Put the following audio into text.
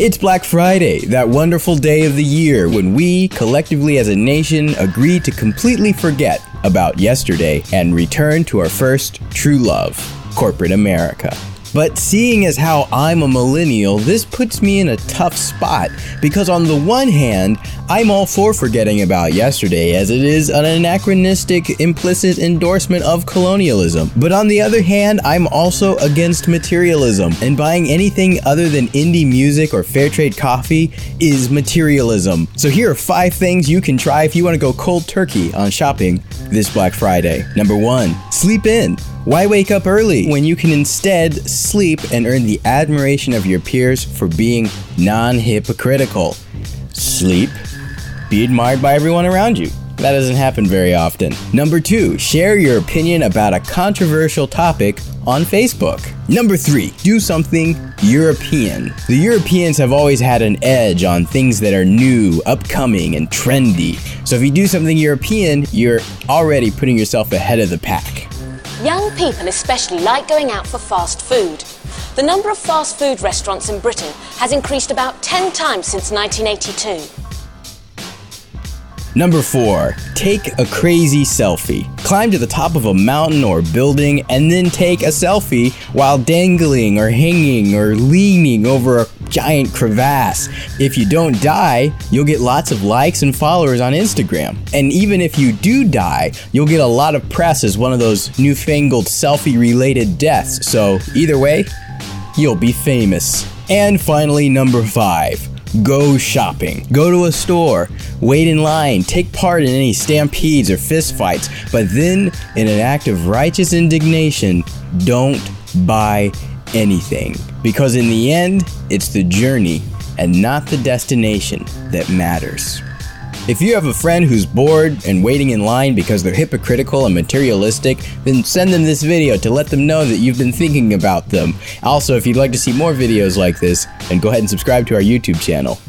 It's Black Friday, that wonderful day of the year when we, collectively as a nation, agree to completely forget about yesterday and return to our first true love, corporate America. But seeing as how I'm a millennial, this puts me in a tough spot because, on the one hand, I'm all for forgetting about yesterday as it is an anachronistic implicit endorsement of colonialism. But on the other hand, I'm also against materialism, and buying anything other than indie music or fair trade coffee is materialism. So here are five things you can try if you want to go cold turkey on shopping this Black Friday. Number one, sleep in. Why wake up early when you can instead sleep and earn the admiration of your peers for being non hypocritical? Sleep, be admired by everyone around you. That doesn't happen very often. Number two, share your opinion about a controversial topic on Facebook. Number three, do something European. The Europeans have always had an edge on things that are new, upcoming, and trendy. So if you do something European, you're already putting yourself ahead of the pack. Young people especially like going out for fast food. The number of fast food restaurants in Britain has increased about 10 times since 1982. Number 4. Take a crazy selfie. Climb to the top of a mountain or building and then take a selfie while dangling or hanging or leaning over a giant crevasse. If you don't die, you'll get lots of likes and followers on Instagram. And even if you do die, you'll get a lot of press as one of those newfangled selfie related deaths. So, either way, you'll be famous. And finally, number 5 Go shopping. Go to a store. Wait in line. Take part in any stampedes or fistfights. But then, in an act of righteous indignation, don't buy anything. Because in the end, it's the journey and not the destination that matters. If you have a friend who's bored and waiting in line because they're hypocritical and materialistic, then send them this video to let them know that you've been thinking about them. Also, if you'd like to see more videos like this, then go ahead and subscribe to our YouTube channel.